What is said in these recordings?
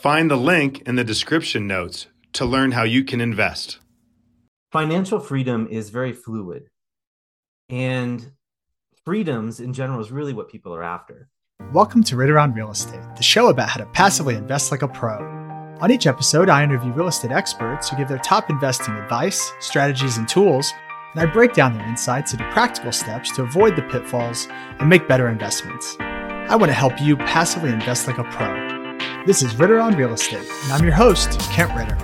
Find the link in the description notes to learn how you can invest. Financial freedom is very fluid. And freedoms in general is really what people are after. Welcome to Ritter On Real Estate, the show about how to passively invest like a pro. On each episode, I interview real estate experts who give their top investing advice, strategies, and tools, and I break down their insights into practical steps to avoid the pitfalls and make better investments. I want to help you passively invest like a pro. This is Ritter on Real Estate, and I'm your host, Kent Ritter.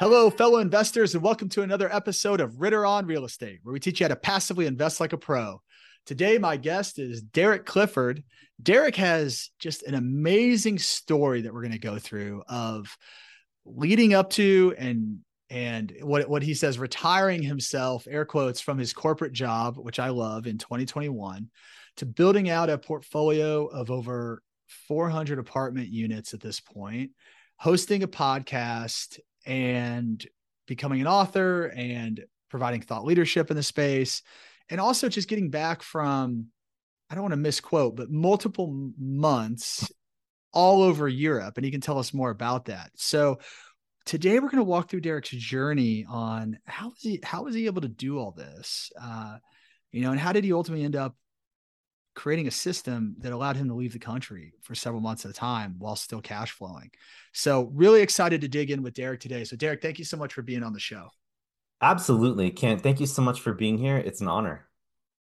Hello, fellow investors, and welcome to another episode of Ritter on Real Estate, where we teach you how to passively invest like a pro. Today, my guest is Derek Clifford. Derek has just an amazing story that we're going to go through of leading up to and and what what he says retiring himself air quotes from his corporate job which i love in 2021 to building out a portfolio of over 400 apartment units at this point, hosting a podcast and becoming an author and providing thought leadership in the space and also just getting back from I don't want to misquote, but multiple months all over Europe. And he can tell us more about that. So today we're going to walk through Derek's journey on how was he how was he able to do all this? Uh, you know, and how did he ultimately end up creating a system that allowed him to leave the country for several months at a time while still cash flowing. So, really excited to dig in with Derek today. So, Derek, thank you so much for being on the show. Absolutely, Kent. Thank you so much for being here. It's an honor.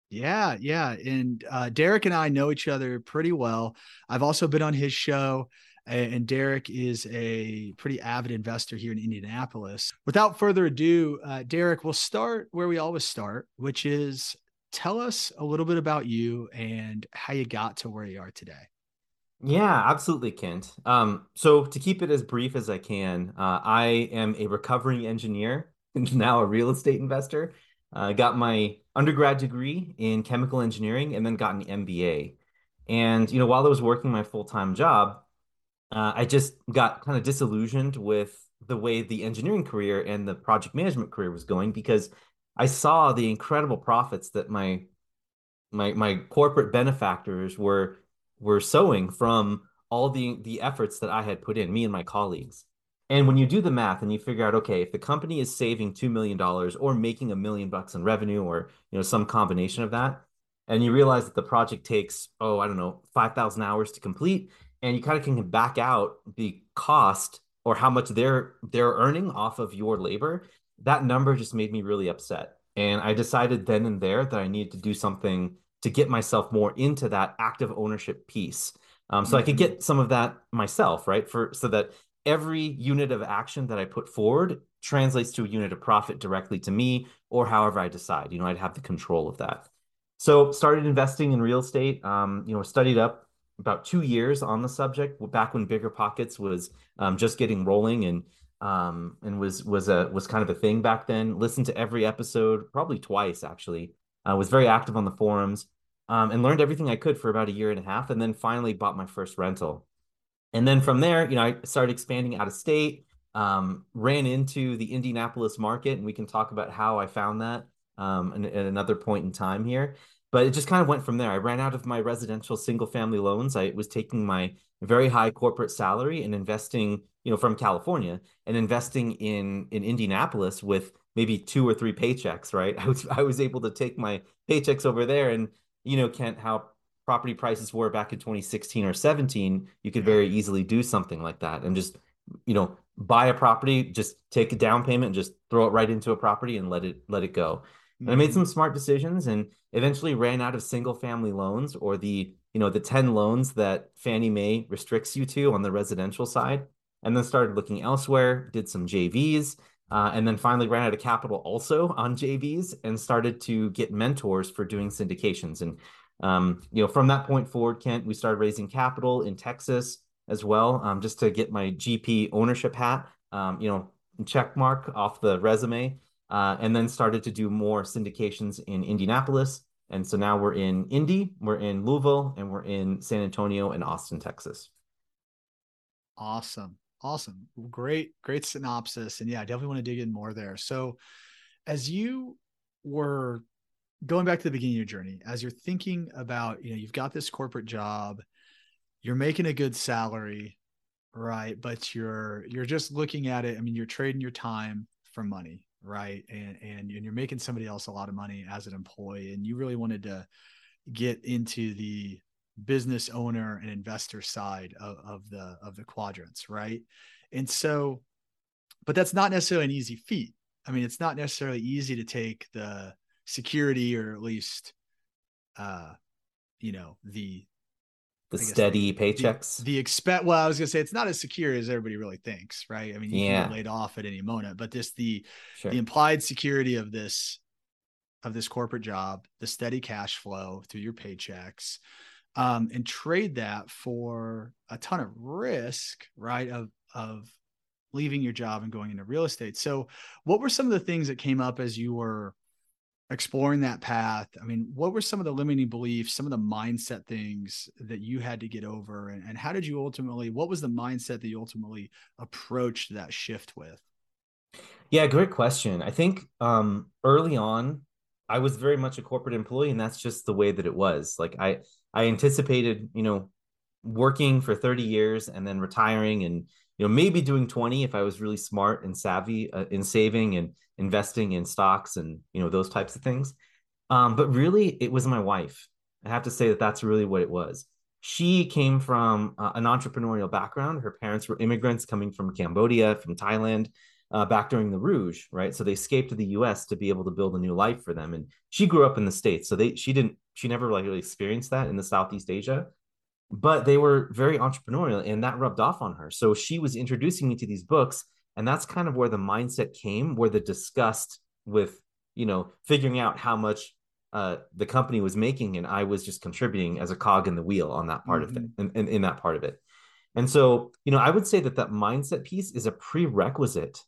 Yeah, yeah. And uh, Derek and I know each other pretty well. I've also been on his show, and Derek is a pretty avid investor here in Indianapolis. Without further ado, uh, Derek, we'll start where we always start, which is tell us a little bit about you and how you got to where you are today. Yeah, absolutely, Kent. Um, so to keep it as brief as I can, uh, I am a recovering engineer and now a real estate investor. I uh, got my undergrad degree in chemical engineering and then got an MBA. And you know, while I was working my full time job, uh, I just got kind of disillusioned with the way the engineering career and the project management career was going because I saw the incredible profits that my my my corporate benefactors were were sowing from all the the efforts that I had put in, me and my colleagues. And when you do the math and you figure out, okay, if the company is saving two million dollars or making a million bucks in revenue, or you know some combination of that, and you realize that the project takes oh I don't know five thousand hours to complete, and you kind of can back out the cost or how much they're they're earning off of your labor, that number just made me really upset. And I decided then and there that I needed to do something to get myself more into that active ownership piece. Um, so mm-hmm. I could mm-hmm. get some of that myself, right? For so that every unit of action that I put forward translates to a unit of profit directly to me or however I decide. You know, I'd have the control of that. So started investing in real estate. Um, you know, studied up about two years on the subject back when Bigger Pockets was um, just getting rolling and um, and was was a was kind of a thing back then. Listened to every episode, probably twice actually. Uh, was very active on the forums, um, and learned everything I could for about a year and a half, and then finally bought my first rental. And then from there, you know, I started expanding out of state. Um, ran into the Indianapolis market, and we can talk about how I found that um, at another point in time here. But it just kind of went from there. I ran out of my residential single family loans. I was taking my very high corporate salary and investing you know from California and investing in in Indianapolis with maybe two or three paychecks right I was I was able to take my paychecks over there and you know Kent how property prices were back in 2016 or 17, you could very easily do something like that and just, you know, buy a property, just take a down payment, and just throw it right into a property and let it let it go. And I made Mhm. some smart decisions and eventually ran out of single family loans or the, you know, the 10 loans that Fannie Mae restricts you to on the residential side. And then started looking elsewhere, did some JVs, uh, and then finally ran out of capital also on JVs and started to get mentors for doing syndications. And um, you know, from that point forward, Kent, we started raising capital in Texas as well, um, just to get my GP ownership hat, um, you know, check mark off the resume, uh, and then started to do more syndications in Indianapolis. And so now we're in Indy, we're in Louisville, and we're in San Antonio and Austin, Texas. Awesome. Awesome. Great, great synopsis. And yeah, I definitely want to dig in more there. So, as you were going back to the beginning of your journey, as you're thinking about, you know, you've got this corporate job, you're making a good salary, right? But you're you're just looking at it. I mean, you're trading your time for money, right? And and and you're making somebody else a lot of money as an employee, and you really wanted to get into the business owner and investor side of, of the of the quadrants right and so but that's not necessarily an easy feat i mean it's not necessarily easy to take the security or at least uh you know the The steady the- paychecks. the expect well i was gonna say it's not as secure as everybody really thinks right i mean you can get laid off at any moment but this the sure. the implied security of this of this corporate job the steady cash flow through your paychecks um, and trade that for a ton of risk right of of leaving your job and going into real estate. So what were some of the things that came up as you were exploring that path? I mean what were some of the limiting beliefs some of the mindset things that you had to get over? And, and how did you ultimately what was the mindset that you ultimately approached that shift with? Yeah, great question. I think um, early on, I was very much a corporate employee, and that's just the way that it was. Like I, I anticipated, you know, working for 30 years and then retiring, and you know, maybe doing 20 if I was really smart and savvy uh, in saving and investing in stocks and you know those types of things. Um, but really, it was my wife. I have to say that that's really what it was. She came from uh, an entrepreneurial background. Her parents were immigrants coming from Cambodia, from Thailand uh, back during the Rouge, right? So they escaped to the U.S. to be able to build a new life for them. And she grew up in the states, so they she didn't she never like really experienced that in the Southeast Asia. But they were very entrepreneurial, and that rubbed off on her. So she was introducing me to these books, and that's kind of where the mindset came, where the disgust with you know figuring out how much uh, the company was making, and I was just contributing as a cog in the wheel on that part of it, in, in, in that part of it. And so, you know, I would say that that mindset piece is a prerequisite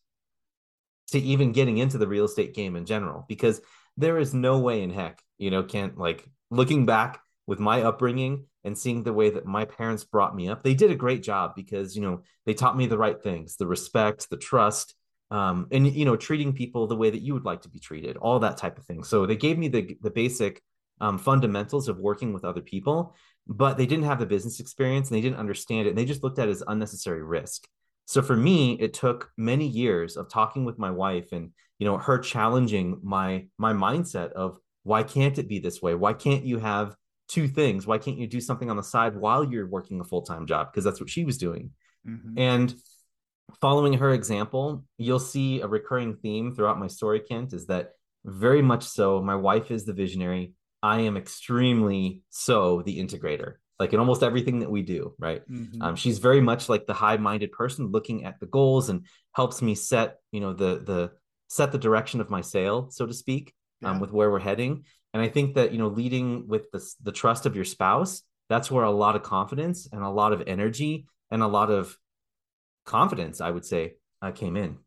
to even getting into the real estate game in general, because there is no way in heck, you know, Kent like looking back with my upbringing and seeing the way that my parents brought me up, they did a great job because, you know, they taught me the right things, the respect, the trust, um, and you know, treating people the way that you would like to be treated, all that type of thing. So they gave me the the basic um, fundamentals of working with other people, but they didn't have the business experience and they didn't understand it. And they just looked at it as unnecessary risk. So for me, it took many years of talking with my wife and you know her challenging my my mindset of why can't it be this way? Why can't you have two things? Why can't you do something on the side while you're working a full time job? Because that's what she was doing. Mhm. And following her example, you'll see a recurring theme throughout my story, Kent, is that very much so, my wife is the visionary. I am extremely so the integrator, like in almost everything that we do, right? Mhm. Um, she's very much like the high-minded person looking at the goals and helps me set, you know, the the set the direction of my sail, so to speak, um, with where we're heading. And I think that you know, leading with the the trust of your spouse, that's where a lot of confidence and a lot of energy and a lot of confidence, I would say, uh, came in.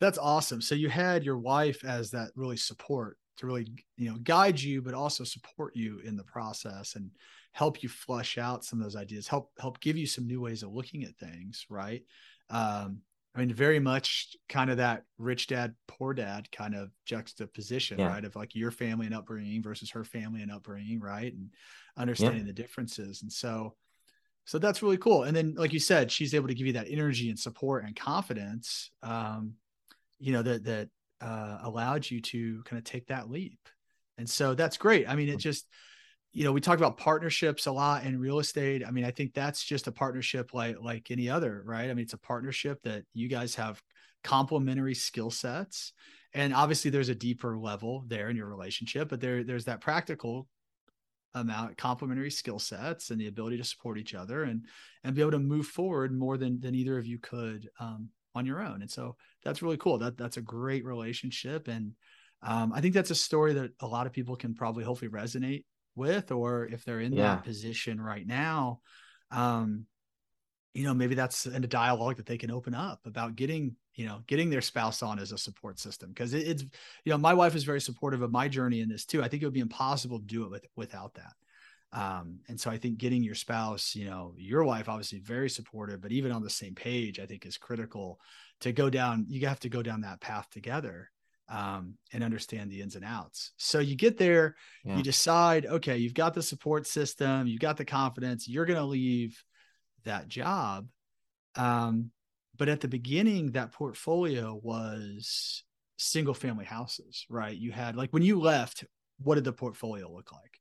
That's awesome. So you had your wife as that really support to really, you know, guide you, but also support you in the process and help you flush out some of those ideas, help help give you some new ways of looking at things, right? Um, I mean, very much kind of that rich dad, poor dad kind of juxtaposition, Yeah. right? Of like your family and upbringing versus her family and upbringing, right? And understanding the differences. And so, so that's really cool. And then, like you said, she's able to give you that energy and support and confidence, um, you know, that that uh, allowed you to kind of take that leap. And so that's great. I mean, it just you know, we talk about partnerships a lot in real estate. I mean, I think that's just a partnership like like any other, right? I mean, it's a partnership that you guys have complementary skill sets. And obviously there's a deeper level there in your relationship, but there there's that practical amount complementary skill sets and the ability to support each other and and be able to move forward more than than either of you could um, on your own. And so that's really cool. That that's a great relationship and um, I think that's a story that a lot of people can probably hopefully resonate with, or if they're in yeah. that position right now, um, you know, maybe that's in a dialogue that they can open up about getting, you know, getting their spouse on as a support system. Cause it, it's, you know, my wife is very supportive of my journey in this too. I think it would be impossible to do it with, without that. Um, and so I think getting your spouse, you know, your wife obviously very supportive, but even on the same page, I think is critical to go down. You have to go down that path together um, and understand the ins and outs. So you get there, yeah. you decide, okay, you've got the support system, you've got the confidence, you're going to leave that job. Um, but at the beginning, that portfolio was single family houses, right? You had like when you left, what did the portfolio look like?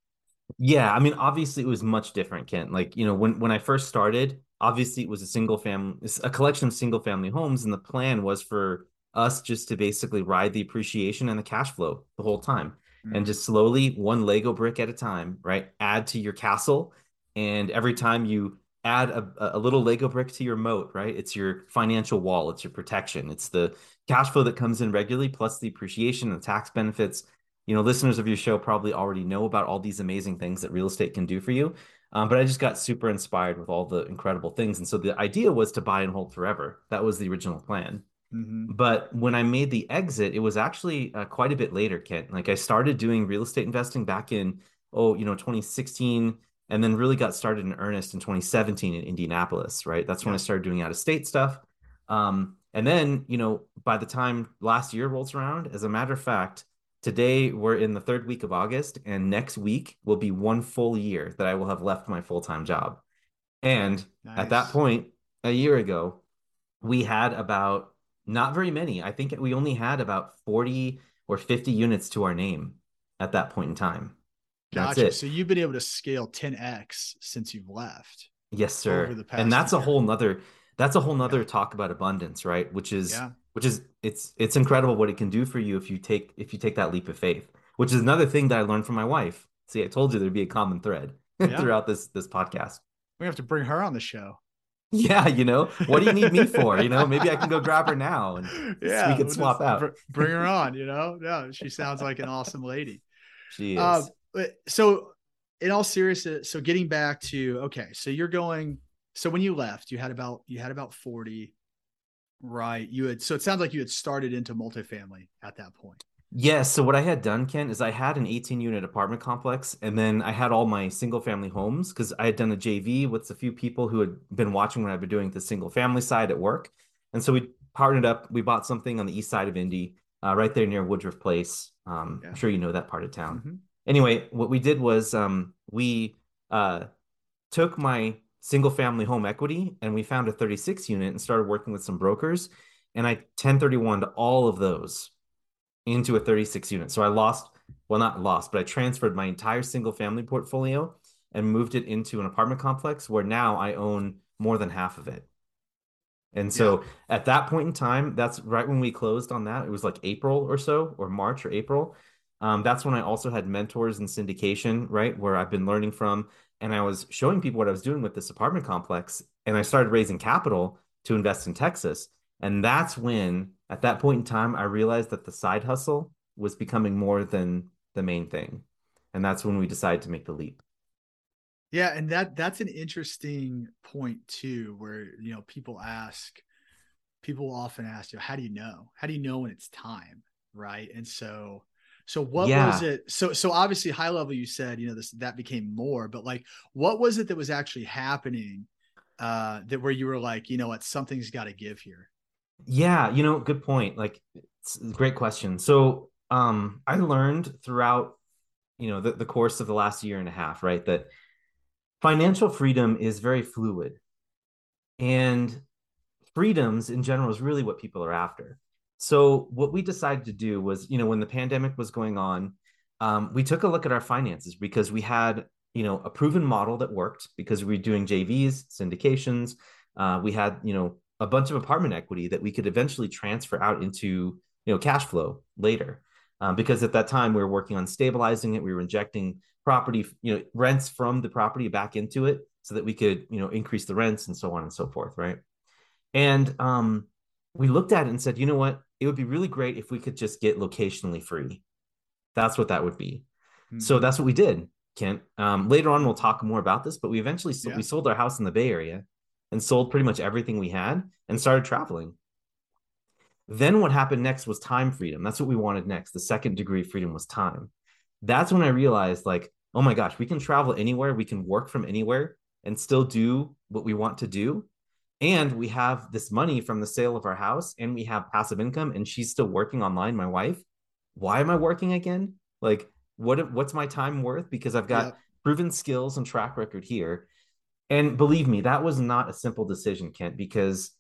Yeah, I mean, obviously it was much different, Kent. Like, you know, when when I first started, obviously it was a single family, a collection of single family homes, and the plan was for us just to basically ride the appreciation and the cash flow the whole time mm-hmm. and just slowly one lego brick at a time right add to your castle and every time you add a, a little lego brick to your moat right it's your financial wall it's your protection it's the cash flow that comes in regularly plus the appreciation and the tax benefits you know listeners of your show probably already know about all these amazing things that real estate can do for you um, but i just got super inspired with all the incredible things and so the idea was to buy and hold forever that was the original plan Mm-hmm. But when I made the exit, it was actually uh, quite a bit later, Kent. Like I started doing real estate investing back in, oh, you know, 2016, and then really got started in earnest in 2017 in Indianapolis, right? That's when I started doing out of state stuff. Um, and then, you know, by the time last year rolls around, as a matter of fact, today we're in the third week of August, and next week will be one full year that I will have left my full time job. And nice. at that point, a year ago, we had about not very many. I think we only had about 40 or 50 units to our name at that point in time. Gotcha. So you've been able to scale 10x since you've left. Yes, sir. and that's year. a whole nother that's a whole nother yeah. talk about abundance, right? Which is yeah. which is it's it's incredible what it can do for you if you take if you take that leap of faith. Which is another thing that I learned from my wife. See, I told you there'd be a common thread yeah. throughout this this podcast. We have to bring her on the show. Yeah, you know, what do you need me for? You know, maybe I can go grab her now and yeah, we can swap out. Br- bring her on, you know. No, she sounds like an awesome lady. She uh, is. Uh, so in all seriousness, so getting back to okay, so you're going so when you left, you had about you had about 40, right? You had so it sounds like you had started into multifamily at that point. Yes. So what I had done, Ken, is I had an 18 unit apartment complex, and then I had all my single family homes because I had done a JV with a few people who had been watching what I've been doing the single family side at work, and so we partnered up. We bought something on the east side of Indy, uh, right there near Woodruff Place. Um, yeah. I'm sure you know that part of town. Mm-hmm. Anyway, what we did was um, we uh, took my single family home equity and we found a 36 unit and started working with some brokers, and I 1031 to all of those into a 36 unit. So I lost, well, not lost, but I transferred my entire single family portfolio and moved it into an apartment complex where now I own more than half of it. And so yeah. at that point in time, that's right when we closed on that. It was like April or so, or March or April. Um, that's when I also had mentors in syndication, right? Where I've been learning from. And I was showing people what I was doing with this apartment complex. And I started raising capital to invest in Texas. And that's when, at that point in time, I realized that the side hustle was becoming more than the main thing. And that's when we decided to make the leap. Yeah, and that that's an interesting point too, where you know people ask, people often ask, you know, how do you know? How do you know when it's time, right? And so, so what yeah. was it? So so obviously high level, you said you know this that became more, but like what was it that was actually happening uh that where you were like, you know what, something's got to give here. Yeah, you know, good point. Like, great question. So, um, I learned throughout, you know, the, the course of the last year and a half, right, that financial freedom is very fluid, and freedoms in general is really what people are after. So, what we decided to do was, you know, when the pandemic was going on, um, we took a look at our finances because we had you know a proven model that worked because we were doing JVs, syndications. Uh, we had you know a bunch of apartment equity that we could eventually transfer out into you know cash flow later. Um, because at that time we were working on stabilizing it, we were injecting property, you know, rents from the property back into it so that we could you know increase the rents and so on and so forth, right? And um, we looked at it and said, you know what, it would be really great if we could just get locationally free. That's what that would be. Mm-hmm. So that's what we did, Kent. Um, later on, we'll talk more about this, but we eventually sold, yeah. we sold our house in the Bay Area and sold pretty much everything we had and started traveling. Then what happened next was time freedom. That's what we wanted next. The second degree freedom was time. That's when I realized, like, oh my gosh, we can travel anywhere, we can work from anywhere and still do what we want to do and we have this money from the sale of our house and we have passive income and she's still working online my wife. Why am i working again? Like what what's my time worth? Because i've got proven skills and track record here. And believe me that was not a simple decision kent because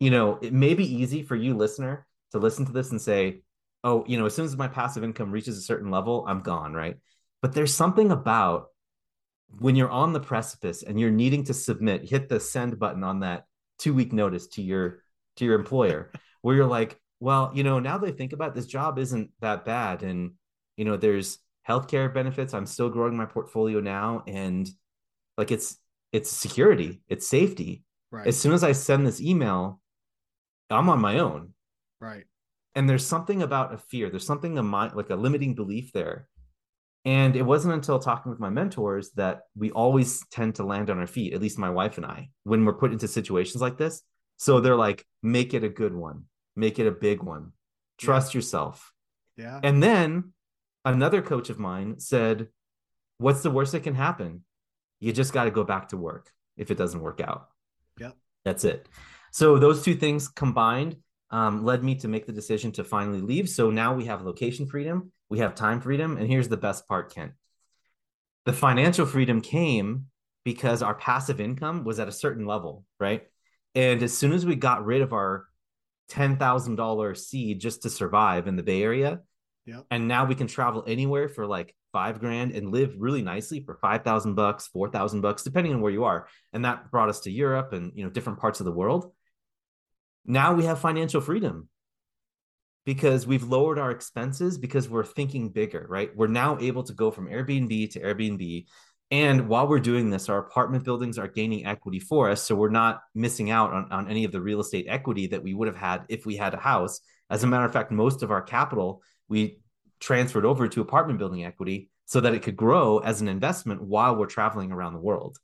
you know it may be easy for you listener to listen to this and say oh you know as soon as my passive income reaches a certain level i'm gone right? But there's something about when you're on the precipice and you're needing to submit, hit the send button on that two week notice to your to your employer, where you're like, well, you know, now that I think about it, this job isn't that bad, and you know, there's healthcare benefits. I'm still growing my portfolio now, and like it's it's security, it's safety. Right. As soon as I send this email, I'm on my own. Right. And there's something about a fear. There's something a mind like a limiting belief there and it wasn't until talking with my mentors that we always tend to land on our feet, at least my wife and I, when we're put into situations like this. So they're like, make it a good one, make it a big one, trust yeah. yourself. Yeah. And then another coach of mine said, What's the worst that can happen? You just got to go back to work if it doesn't work out. Yeah. That's it. So those two things combined um, led me to make the decision to finally leave. So now we have location freedom, we have time freedom. And here's the best part, Kent the financial freedom came because our passive income was at a certain level, right? And as soon as we got rid of our $10,000 seed just to survive in the Bay Area, yep. and now we can travel anywhere for like five grand and live really nicely for 5,000 bucks, 4,000 bucks, depending on where you are. And that brought us to Europe and, you know, different parts of the world. Now we have financial freedom because we've lowered our expenses because we're thinking bigger, right? We're now able to go from Airbnb to Airbnb. And while we're doing this, our apartment buildings are gaining equity for us. So we're not missing out on, on any of the real estate equity that we would have had if we had a house. As a matter of fact, most of our capital we transferred over to apartment building equity so that it could grow as an investment while we're traveling around the world.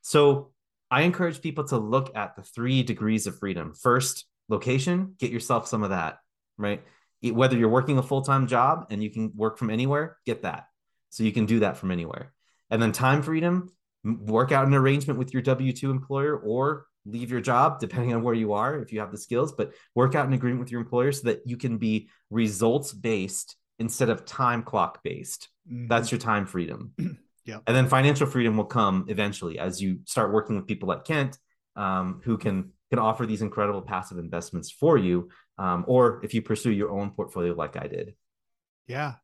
So I encourage people to look at the three degrees of freedom. First, location, get yourself some of that, right? Whether you're working a full time job and you can work from anywhere, get that. So you can do that from anywhere. And then time freedom, work out an arrangement with your W 2 employer or leave your job, depending on where you are, if you have the skills, but work out an agreement with your employer so that you can be results based instead of time clock based. Mm-hmm. That's your time freedom. Yeah. And then financial freedom will come eventually as you start working with people like Kent, um, who can can offer these incredible passive investments for you, um, or if you pursue your own portfolio like I did. Yeah,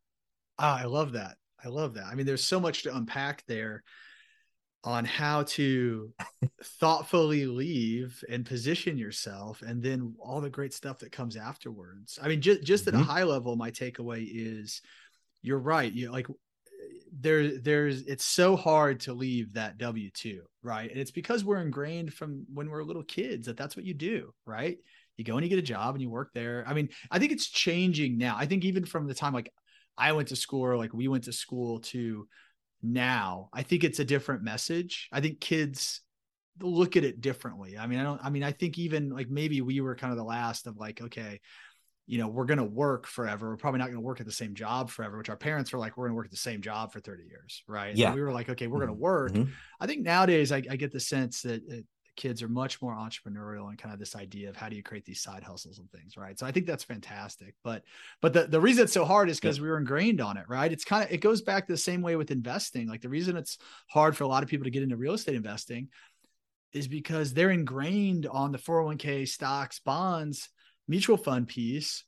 ah, I love that. I love that. I mean, there's so much to unpack there on how to thoughtfully leave and position yourself and then all the great stuff that comes afterwards i mean just just mm-hmm. at a mm-hmm. high level my takeaway is you're right you like there there's it's so hard to leave that w2 right? And it's because we're ingrained from when we're little kids that that's what you do right? You go and you get a job and you work there. I mean i think it's changing now. I think even from the time like i went to school or like we went to school to now i think it's a different message. I think kids look at it differently. I mean i don't i mean i think even like maybe we were kind of the last of like okay you know, we're going to work forever. We're probably not going to work at the same job forever, which our parents were like, we're going to work at the same job for 30 years. Right. Yeah. And we were like, okay, we're mm-hmm. going to work. Mm-hmm. I think nowadays I, I, get the sense that kids are much more entrepreneurial and kind of this idea of how do you create these side hustles and things. Right. So I think that's fantastic. But, but the, the reason it's so hard is because we were ingrained on it. Right. It's kind of, it goes back the same way with investing. Like the reason it's hard for a lot of people to get into real estate investing is because they're ingrained on the 401k stocks, bonds, mutual fund piece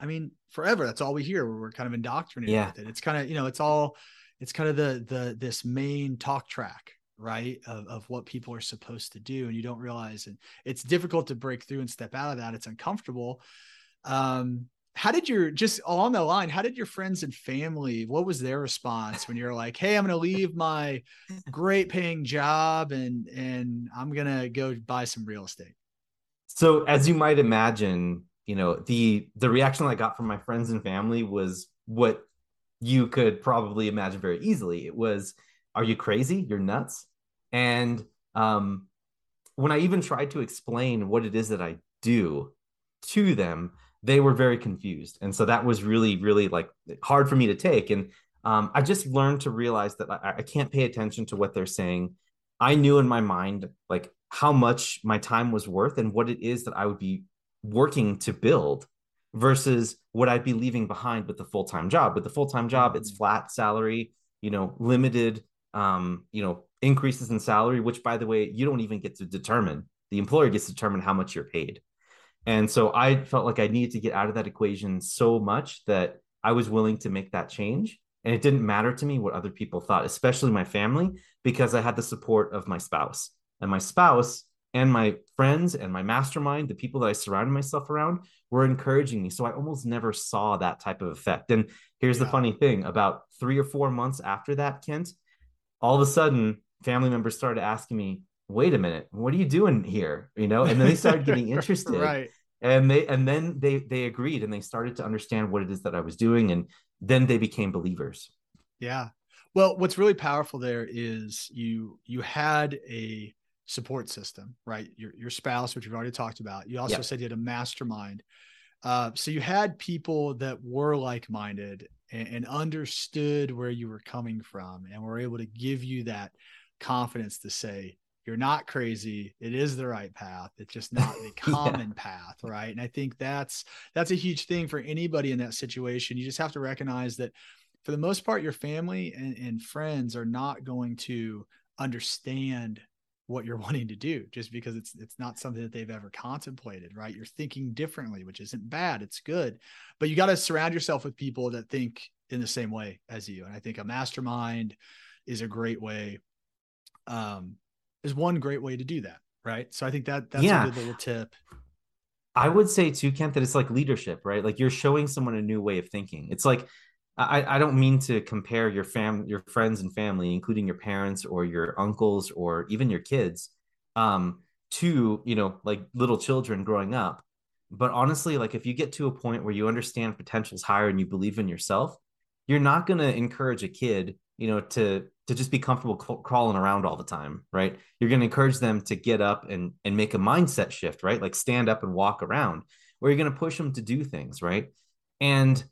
I mean, forever. That's all we hear. We're kind of indoctrinated yeah. with it. It's kind of, you know, it's all, it's kind of the the this main talk track right of, of what people are supposed to do and you don't realize and it's difficult to break through and step out of that it's uncomfortable um how did your just along the line how did your friends and family what was their response when you're like hey i'm going to leave my great paying job and and i'm going to go buy some real estate so as you might imagine you know the the reaction i got from my friends and family was what you could probably imagine very easily. It was are you crazy? You're nuts. And um when i even tried to explain what it is that i do to them they were very confused. And so that was really really like hard for me to take. And um, i just learned to realize that I, I can't pay attention to what they're saying. I knew in my mind like how much my time was worth and what it is that i would be working to build versus what i'd be leaving behind with the full-time job with the full-time job it's mm-hmm. flat salary you know limited um, you know increases in salary which by the way you don't even get to determine the employer gets to determine how much you're paid and so I felt like I needed to get out of that equation so much that I was willing to make that change. And it didn't matter to me what other people thought, especially my family, because I had the support of my spouse. And my spouse and my friends and my mastermind, the people that I surrounded myself around, were encouraging me. So I almost never saw that type of effect. And here's yeah. the funny thing about three or four months after that, Kent, all of a sudden, family members started asking me, wait a minute, what are you doing here? You know, and then they started getting interested. right. And they and then they they agreed and they started to understand what it is that I was doing. And then they became believers. Yeah. Well, what's really powerful there is you you had a support system, right? Your your spouse, which we've already talked about. You also said you had a mastermind. Uh, so you had people that were like-minded and, and understood where you were coming from and were able to give you that confidence to say, you're not crazy it is the right path it's just not the common yeah. path right and i think that's that's a huge thing for anybody in that situation you just have to recognize that for the most part your family and, and friends are not going to understand what you're wanting to do just because it's it's not something that they've ever contemplated right you're thinking differently which isn't bad it's good but you got to surround yourself with people that think in the same way as you and i think a mastermind is a great way um is one great way to do that, right? So I think that that's yeah. a good little tip. I would say too, Kent, that it's like leadership, right? Like you're showing someone a new way of thinking. It's like I, I don't mean to compare your fam your friends and family, including your parents or your uncles or even your kids, um, to you know, like little children growing up. But honestly, like if you get to a point where you understand potentials higher and you believe in yourself, you're not going to encourage a kid, you know, to to just be comfortable crawling around all the time, right? You're going to encourage them to get up and and make a mindset shift, right? Like stand up and walk around, or you're going to push them to do things, right? And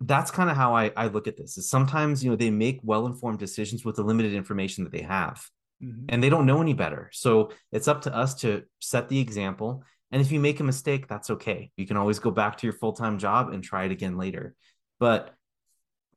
that's kind of how I, I look at this. Is sometimes you know they make well informed decisions with the limited information that they have, mm-hmm. and they don't know any better. So it's up to us to set the example. And if you make a mistake, that's okay. You can always go back to your full time job and try it again later. But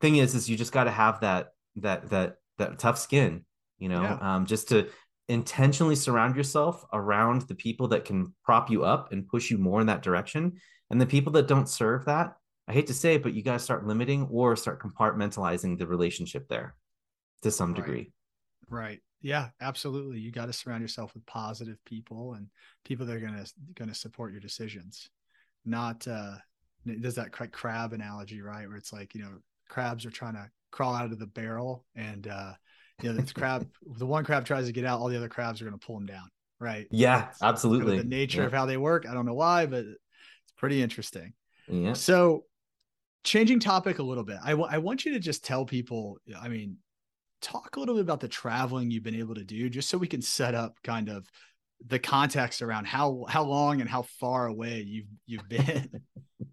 thing is, is you just got to have that that that that tough skin, you know, yeah. um, just to intentionally surround yourself around the people that can prop you up and push you more in that direction. And the people that don't serve that, I hate to say it, but you got to start limiting or start compartmentalizing the relationship there to some right. degree. Right. Yeah, absolutely. You got to surround yourself with positive people and people that are going to going to support your decisions. Not uh there's that crab analogy, right? Where it's like, you know, crabs are trying to crawl out of the barrel and uh you know the crab the one crab tries to get out all the other crabs are going to pull him down right yeah absolutely kind of the nature yeah. of how they work i don't know why but it's pretty interesting yeah so changing topic a little bit I, w- I want you to just tell people i mean talk a little bit about the traveling you've been able to do just so we can set up kind of the context around how how long and how far away you've you've been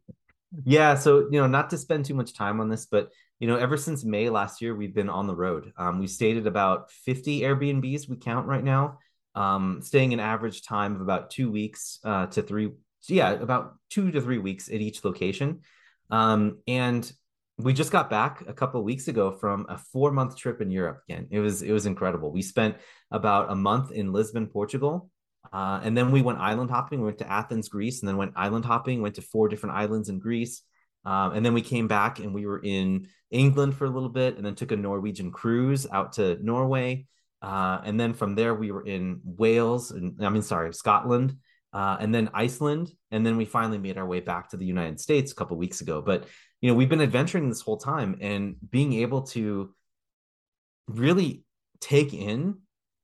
yeah so you know not to spend too much time on this but you know, ever since May last year, we've been on the road. Um, we stayed at about 50 Airbnbs we count right now, um, staying an average time of about two weeks uh, to three, yeah, about two to three weeks at each location. Um, and we just got back a couple weeks ago from a four month trip in Europe again. It was it was incredible. We spent about a month in Lisbon, Portugal. Uh, and then we went island hopping. We went to Athens, Greece, and then went island hopping, went to four different islands in Greece Um, and then we came back and we were in England for a little bit and then took a Norwegian cruise out to Norway. Uh, and then from there, we were in Wales, and I mean, sorry, Scotland, uh, and then Iceland. And then we finally made our way back to the United States a couple weeks ago. But, you know, we've been adventuring this whole time and being able to really take in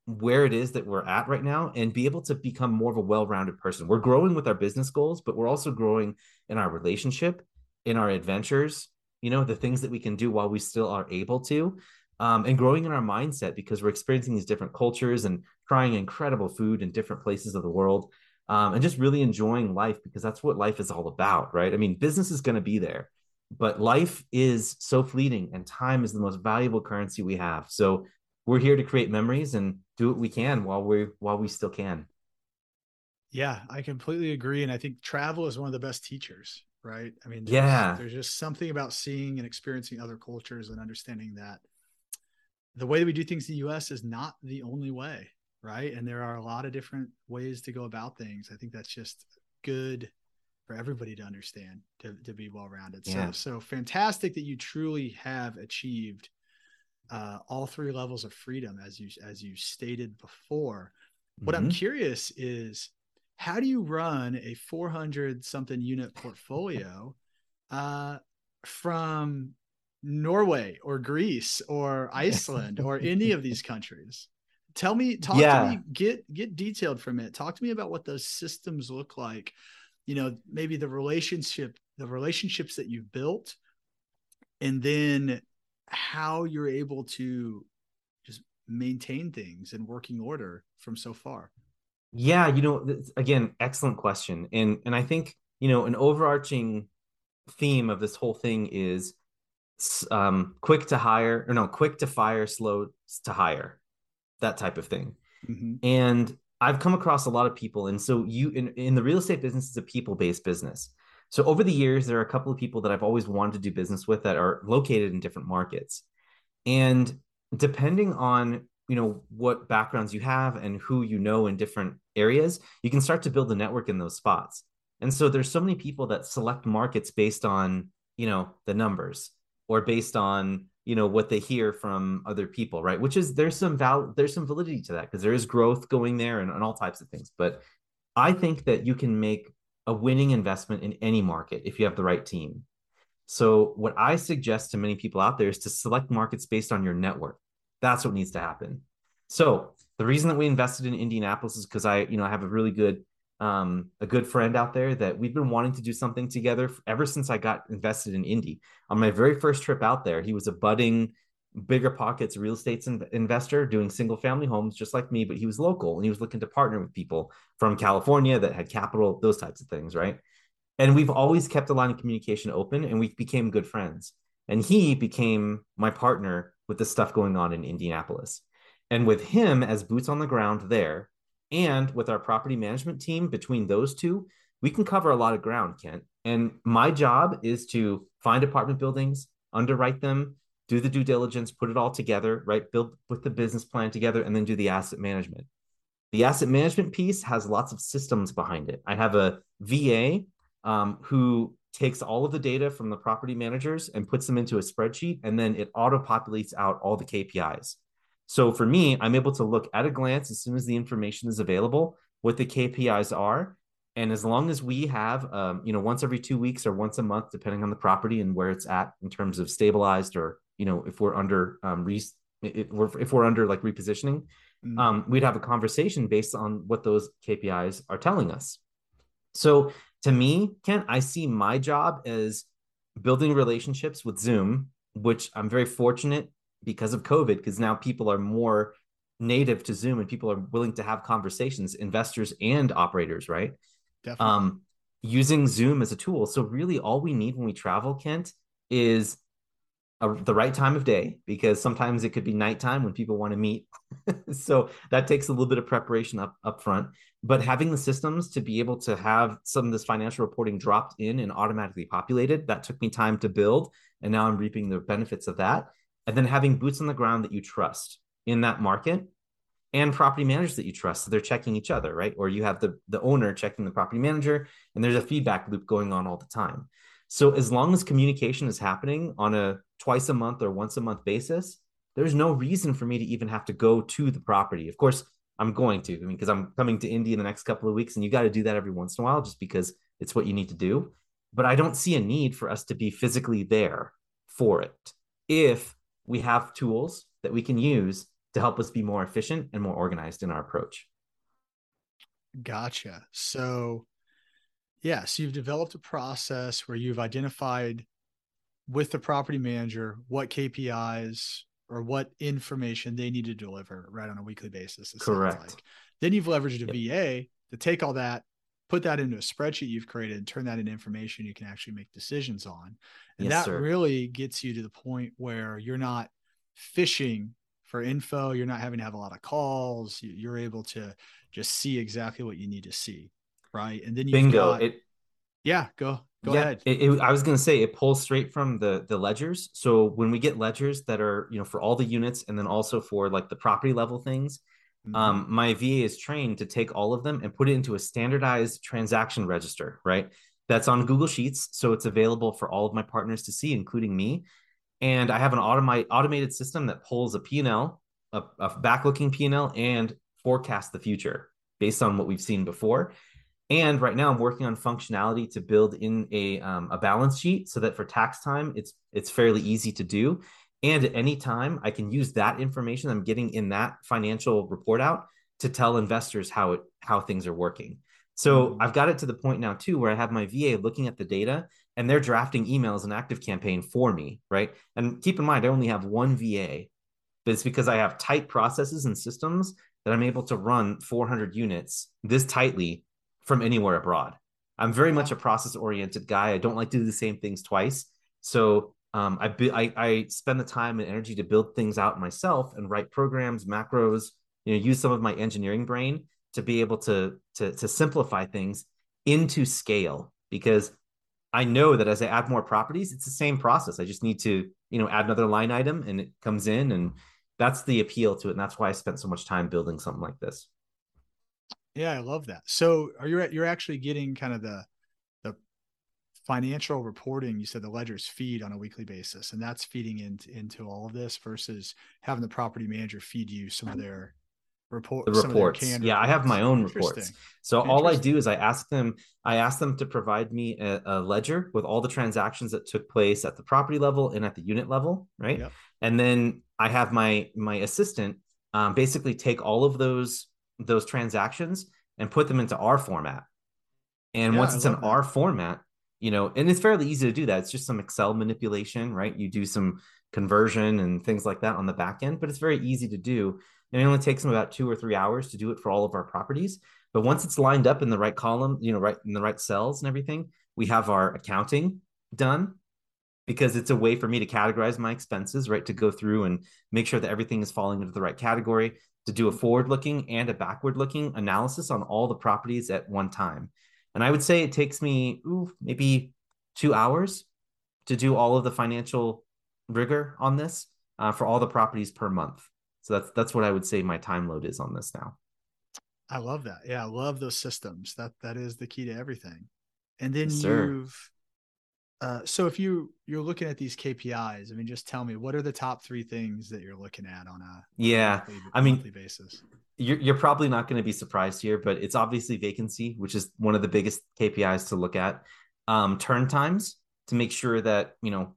where it is that we're at right now and be able to become more of a well-rounded person. We're growing with our business goals, but we're also growing in our relationship, in our adventures, you know, the things that we can do while we still are able to. Um, and growing in our mindset because we're experiencing these different cultures and trying incredible food in different places of the world um, and just really enjoying life because that's what life is all about, right? I mean, business is going to be there, but life is so fleeting and time is the most valuable currency we have. So we're here to create memories and do what we can while we while we still can. Yeah, I completely agree, and I think travel is one of the best teachers. Right? I mean, there's, yeah, there's just something about seeing and experiencing other cultures and understanding that the way that we do things in the U.S. is not the only way, right? And there are a lot of different ways to go about things. I think that's just good for everybody to understand to, to be well rounded. Yeah. So so fantastic that you truly have achieved uh, all three levels of freedom as you as you stated before. What mm-hmm. I'm curious is how do you run a 400 something unit portfolio uh, from Norway or Greece or Iceland or any of these countries? Tell me, talk yeah. to me, get get detailed from it. Talk to me about what those systems look like. You know, maybe the relationship, the relationships that you've built, and then how you're able to just maintain things in working order from so far. Yeah, you know, again, excellent question. And and I think, you know, an overarching theme of this whole thing is um quick to hire or no, quick to fire, slow to hire. That type of thing. Mm-hmm. And I've come across a lot of people and so you in in the real estate business is a people-based business. So over the years, there are a couple of people that I've always wanted to do business with that are located in different markets. And depending on you know what backgrounds you have and who you know in different areas, you can start to build a network in those spots. And so there's so many people that select markets based on you know the numbers or based on you know what they hear from other people right which is there's some val there's some validity to that because there is growth going there and, and all types of things but i think that you can make a winning investment in any market if you have the right team. So, what I suggest to many people out there is to select markets based on your network. That's what needs to happen. So, the reason that we invested in Indianapolis is because I, you know, I have a really good, um, a good friend out there that we've been wanting to do something together ever since I got invested in Indy. On my very first trip out there, he was a budding bigger pockets real estate investor doing single family homes just like me but he was local and he was looking to partner with people from california that had capital those types of things right? And we've always kept a line of communication open and we became good friends. And he became my partner with the stuff going on in indianapolis. And with him as boots on the ground there and with our property management team between those two we can cover a lot of ground kent and my job is to find apartment buildings underwrite them do the due diligence, put it all together, right? Build with the business plan together, and then do the asset management. The asset management piece has lots of systems behind it. I have a VA um, who takes all of the data from the property managers and puts them into a spreadsheet, and then it auto populates out all the KPIs. So for me, I'm able to look at a glance as soon as the information is available what the KPIs are. And as long as we have, um, you know, once every two weeks or once a month, depending on the property and where it's at in terms of stabilized or you know if we're under um re- if we're if we're under like repositioning mm-hmm. um we'd have a conversation based on what those KPIs are telling us so to me Kent I see my job as building relationships with Zoom which I'm very fortunate because of COVID because now people are more native to Zoom and people are willing to have conversations investors and operators right Definitely. um using Zoom as a tool so really all we need when we travel Kent is a, the right time of day because sometimes it could be nighttime when people want to meet. so that takes a little bit of preparation up up front. But having the systems to be able to have some of this financial reporting dropped in and automatically populated, that took me time to build. And now I'm reaping the benefits of that. And then having boots on the ground that you trust in that market and property managers that you trust. So they're checking each other, right? Or you have the, the owner checking the property manager, and there's a feedback loop going on all the time. So as long as communication is happening on a twice a month or once a month basis, there's no reason for me to even have to go to the property. Of course, I'm going to, I mean, because I'm coming to Indy in the next couple of weeks, and you got to do that every once in a while just because it's what you need to do. But I don't see a need for us to be physically there for it if we have tools that we can use to help us be more efficient and more organized in our approach. Gotcha. So, yeah, so you've developed a process where you've identified with the property manager what KPIs or what information they need to deliver right on a weekly basis. Correct. Like. Then you've leveraged a yep. VA to take all that, put that into a spreadsheet you've created, and turn that into information you can actually make decisions on. And yes, that sir. really gets you to the point where you're not fishing for info. You're not having to have a lot of calls. You're able to just see exactly what you need to see. Right. And then you bingo. Got, it, yeah, go go yeah, ahead. It, it, I was going to say it pulls straight from the the ledgers. So when we get ledgers that are you know for all the units and then also for like the property level things. Um, my VA is trained to take all of them and put it into a standardized transaction register. Right. That's on Google Sheets, so it's available for all of my partners to see, including me and I have an automate, automated system that pulls a P&L, a, a back-looking P&L, and forecasts the future based on what we've seen before. And right now, I'm working on functionality to build in a um, a balance sheet so that for tax time, it's it's fairly easy to do. And at any time, I can use that information I'm getting in that financial report out to tell investors how it how things are working. So mm-hmm. I've got it to the point now too where I have my VA looking at the data and they're drafting emails and ActiveCampaign for me, right? And keep in mind, I only have one VA, but it's because I have tight processes and systems that I'm able to run 400 units this tightly from anywhere abroad. I'm very much a process oriented guy. I don't like to do the same things twice. So um, I, I, I spend the time and energy to build things out myself and write programs, macros, you know, use some of my engineering brain to be able to to, to simplify things into scale because I know that as I add more properties, it's the same process. I just need to, you know, add another line item and it comes in and that's the appeal to it. And that's why I spent so much time building something like this. Yeah, I love that. So are you you're actually getting kind of the the financial reporting, you said the ledgers feed on a weekly basis, and that's feeding into into all of this versus having the property manager feed you some of their report the reports. yeah reports. i have my own reports. So all i do is i ask them i ask them to provide me a, a, ledger with all the transactions that took place at the property level and at the unit level right? Yep. and then i have my my assistant um, basically take all of those those transactions and put them into our format. And yeah, once it's in that. our format you know and it's fairly easy to do that it's just some excel manipulation right you do some conversion and things like that on the back end but it's very easy to do and it only takes them about two or three hours to do it for all of our properties. But once it's lined up in the right column, you know, right in the right cells and everything, we have our accounting done because it's a way for me to categorize my expenses, right? To go through and make sure that everything is falling into the right category, to do a forward looking and a backward looking analysis on all the properties at one time. And I would say it takes me ooh, maybe two hours to do all of the financial rigor on this uh, for all the properties per month. So that's that's what I would say my time load is on this now. I love that. Yeah, I love those systems. That that is the key to everything. And then yes, you've uh, so if you you're looking at these KPIs, I mean, just tell me what are the top three things that you're looking at on a yeah, monthly, I mean, basis. You're you're probably not going to be surprised here, but it's obviously vacancy, which is one of the biggest KPIs to look at. Um, turn times to make sure that you know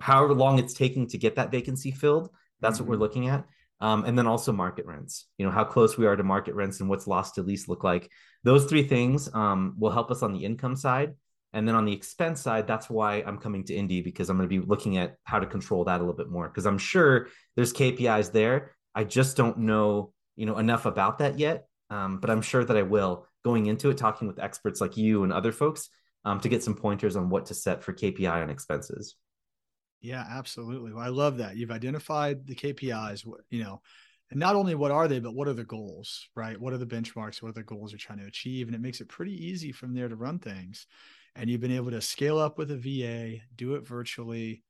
however long it's taking to get that vacancy filled that's mm-hmm. what we're mm-hmm. looking at. Um, and then also market rents, you know, how close we are to market rents and what's lost to lease look like. Those three things um, will help us on the income side. And then on the expense side, that's why I'm coming to Indy because I'm going to be looking at how to control that a little bit more because I'm sure there's KPIs there. I just don't know, you know, enough about that yet. Um, but I'm sure that I will going into it, talking with experts like you and other folks um, to get some pointers on what to set for KPI on expenses. Yeah, absolutely. Well, I love that. You've identified the KPIs, you know, and not only what are they, but what are the goals, right? What are the benchmarks? What are the goals you're trying to achieve? And it makes it pretty easy from there to run things. And you've been able to scale up with a VA, do it virtually,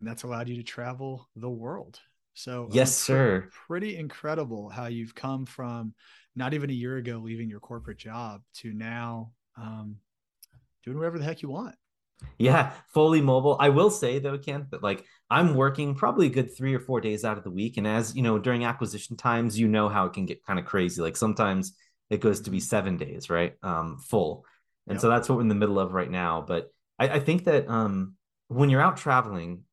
and that's allowed you to travel the world. So, yes, sir. Pretty incredible how you've come from not even a year ago leaving your corporate job to now um, doing whatever the heck you want. Yeah, fully mobile. I will say though, Kent, that like I'm working probably a good three or four days out of the week. And as you know, during acquisition times, you know how it can get kind of crazy. Like sometimes it goes to be seven days, right? Um, full. And so that's what we're in the middle of right now. But I, I think that um when you're out traveling,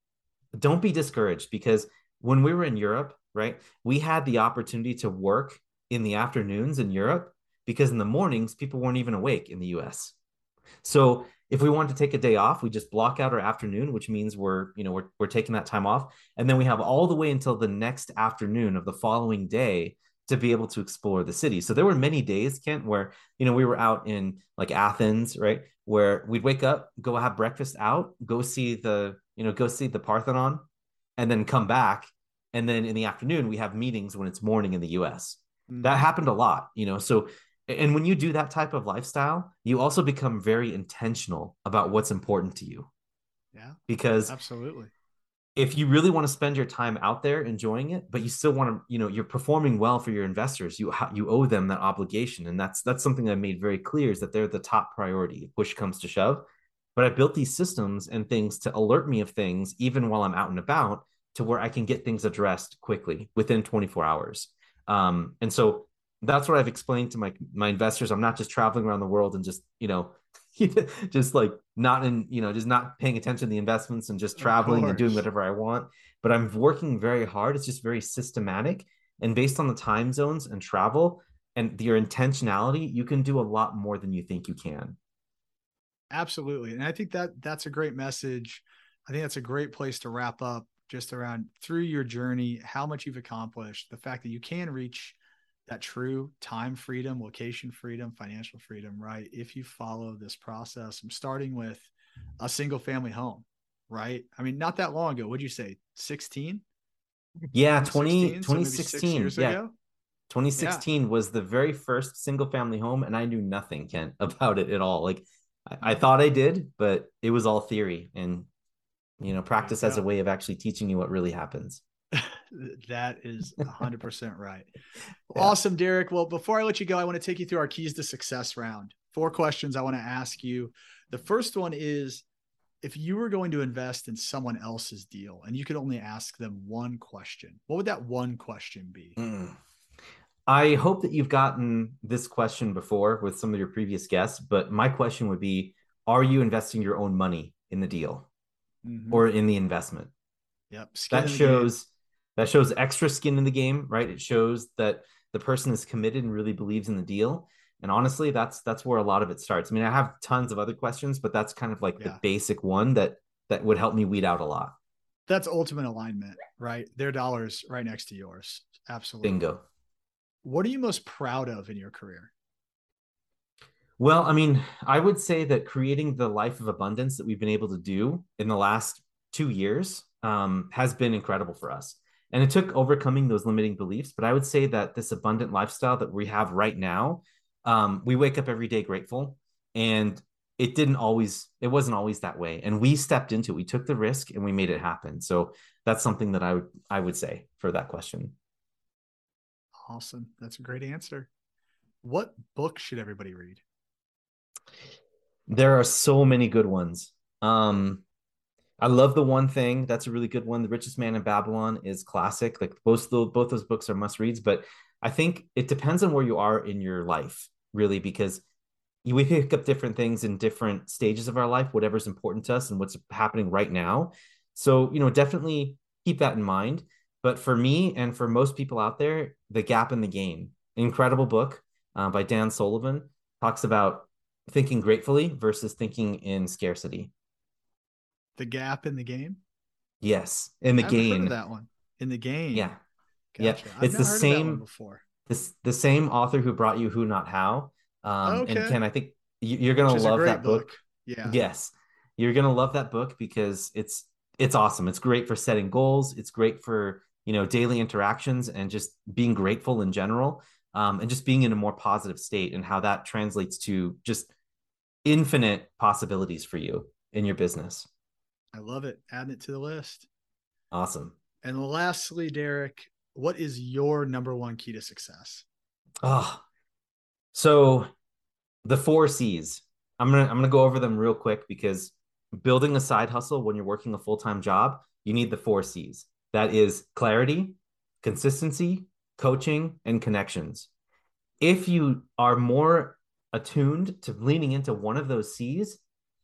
don't be discouraged because when we were in Europe, right, we had the opportunity to work in the afternoons in Europe because in the mornings people weren't even awake in the US. So if we want to take a day off, we just block out our afternoon, which means we're, you know, we're, we're taking that time off. And then we have all the way until the next afternoon of the following day to be able to explore the city. So there were many days, Kent, where, you know, we were out in like Athens, right? Where we'd wake up, go have breakfast out, go see the, you know, go see the Parthenon and then come back. And then in the afternoon, we have meetings when it's morning in the US. Mm-hmm. That happened a lot, you know. So and when you do that type of lifestyle, you also become very intentional about what's important to you. Yeah. Because absolutely. If you really want to spend your time out there enjoying it, but you still want to, you know, you're performing well for your investors, you you owe them that obligation, and that's that's something I made very clear is that they're the top priority. Push comes to shove, but I built these systems and things to alert me of things even while I'm out and about, to where I can get things addressed quickly within 24 hours. Um, and so that's what I've explained to my my investors. I'm not just traveling around the world and just you know just like not in you know just not paying attention to the investments and just traveling and doing whatever I want. But I'm working very hard. It's just very systematic and based on the time zones and travel and your intentionality, you can do a lot more than you think you can. Absolutely, and I think that that's a great message. I think that's a great place to wrap up just around through your journey, how much you've accomplished, the fact that you can reach that true time freedom, location freedom, financial freedom, right? If you follow this process, I'm starting with a single family home, right? I mean, not that long ago, what'd you say? 16? Yeah, 20, 2016. So yeah. Ago? 2016 yeah. was the very first single family home, and I knew nothing, Kent, about it at all. Like I, I mm-hmm. thought I did, but it was all theory and you know, practice as a way of actually teaching you what really happens. that is 100% right. yeah. Awesome, Derek. Well, before I let you go, I want to take you through our keys to success round. Four questions I want to ask you. The first one is if you were going to invest in someone else's deal and you could only ask them one question, what would that one question be? Mm. I hope that you've gotten this question before with some of your previous guests, but my question would be Are you investing your own money in the deal mm-hmm. or in the investment? Yep. Skin that shows that shows extra skin in the game, right? It shows that the person is committed and really believes in the deal. And honestly, that's that's where a lot of it starts. I mean, I have tons of other questions, but that's kind of like yeah. the basic one that that would help me weed out a lot. That's ultimate alignment, right? Their dollars right next to yours. Absolutely. Bingo. What are you most proud of in your career? Well, I mean, I would say that creating the life of abundance that we've been able to do in the last two years um, has been incredible for us. And it took overcoming those limiting beliefs. But I would say that this abundant lifestyle that we have right now, um, we wake up every day grateful. And it didn't always, it wasn't always that way. And we stepped into it. We took the risk and we made it happen. So that's something that I would I would say for that question. Awesome. That's a great answer. What book should everybody read? There are so many good ones. Um, I love the one thing. That's a really good one. The Richest Man in Babylon is classic. Like both those, both those books are must reads. But I think it depends on where you are in your life, really, because we pick up different things in different stages of our life, whatever's important to us and what's happening right now. So you know, definitely keep that in mind. But for me and for most people out there, The Gap in the Gain, incredible book uh, by Dan Sullivan, talks about thinking gratefully versus thinking in scarcity the gap in the gain? Yes, in the game. that one in the game. Yeah, gotcha. yeah. It's the same before. This the same author who brought you Who Not How. Um, okay. And Kent, I think you're gonna love that book. book. Yeah. Yes, you're gonna love that book because it's it's awesome. It's great for setting goals. It's great for you know daily interactions and just being grateful in general, um, and just being in a more positive state and how that translates to just infinite possibilities for you in your business. I love it. Adding it to the list. Awesome. And lastly, Derek, what is your number one key to success? Oh, so the four C's. I'm gonna I'm gonna go over them real quick because building a side hustle when you're working a full time job, you need the four C's. That is clarity, consistency, coaching, and connections. If you are more attuned to leaning into one of those C's,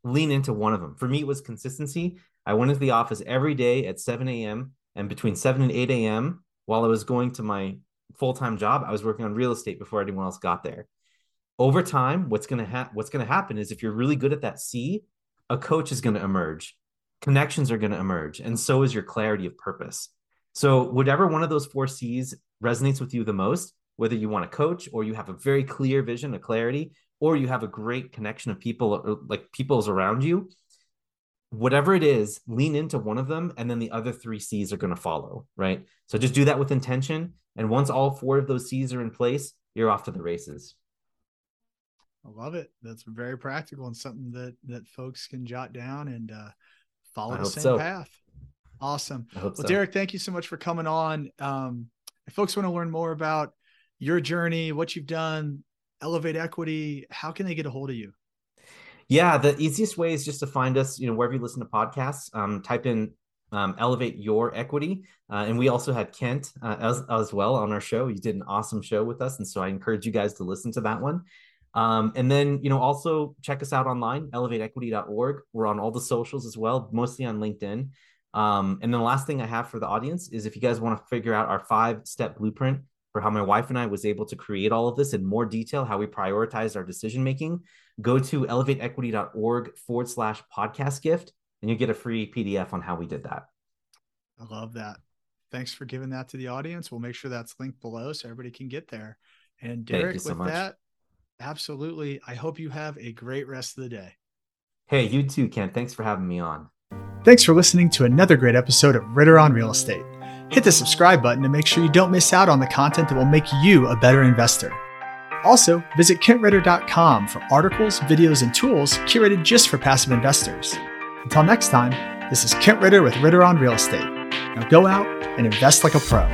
lean into one of them. For me, it was consistency. I went into the office every day at 7 a.m. and between 7 and 8 a.m. while I was going to my full time job, I was working on real estate before anyone else got there. Over time, what's gonna ha- what's gonna happen is if you're really good at that C, a coach is gonna emerge, connections are gonna emerge, and so is your clarity of purpose. So whatever one of those four C's resonates with you the most, whether you want to coach or you have a very clear vision, a clarity, or you have a great connection of people like people's around you, whatever it is, lean into one of them, and then the other three C's are going to follow, right? So just do that with intention. And once all four of those C's are in place, you're off to the races. I love it. That's very practical and something that that folks can jot down and uh, follow I the same so. path. Awesome. Well, so. Derek, thank you so much for coming on. Um, if folks want to learn more about your journey, what you've done, Elevate Equity, how can they get a hold of you? Yeah, the easiest way is just to find us, you know, wherever you listen to podcasts. Um, type in um, elevate your equity. Uh, and we also had Kent uh, as, as well on our show. You did an awesome show with us. And so I encourage you guys to listen to that one. Um, and then, you know, also check us out online, elevateequity.org. We're on all the socials as well, mostly on LinkedIn. Um, and then the last thing I have for the audience is if you guys want to figure out our five step blueprint for how my wife and I was able to create all of this in more detail, how we prioritize our decision making, go to elevateequity.org forward slash podcast gift, and you get a free PDF on how we did that. I love that. Thanks for giving that to the audience. We'll make sure that's linked below so everybody can get there. And Derek, so with much. that, absolutely. I hope you have a great rest of the day. Hey, you too, Kent. Thanks for having me on. Thanks for listening to another great episode of Ritter on Real Estate. Hit the subscribe button to make sure you don't miss out on the content that will make you a better investor. Also, visit kentritter.com for articles, videos, and tools curated just for passive investors. Until next time, this is Kent Ritter with Ritter on Real Estate. Now go out and invest like a pro.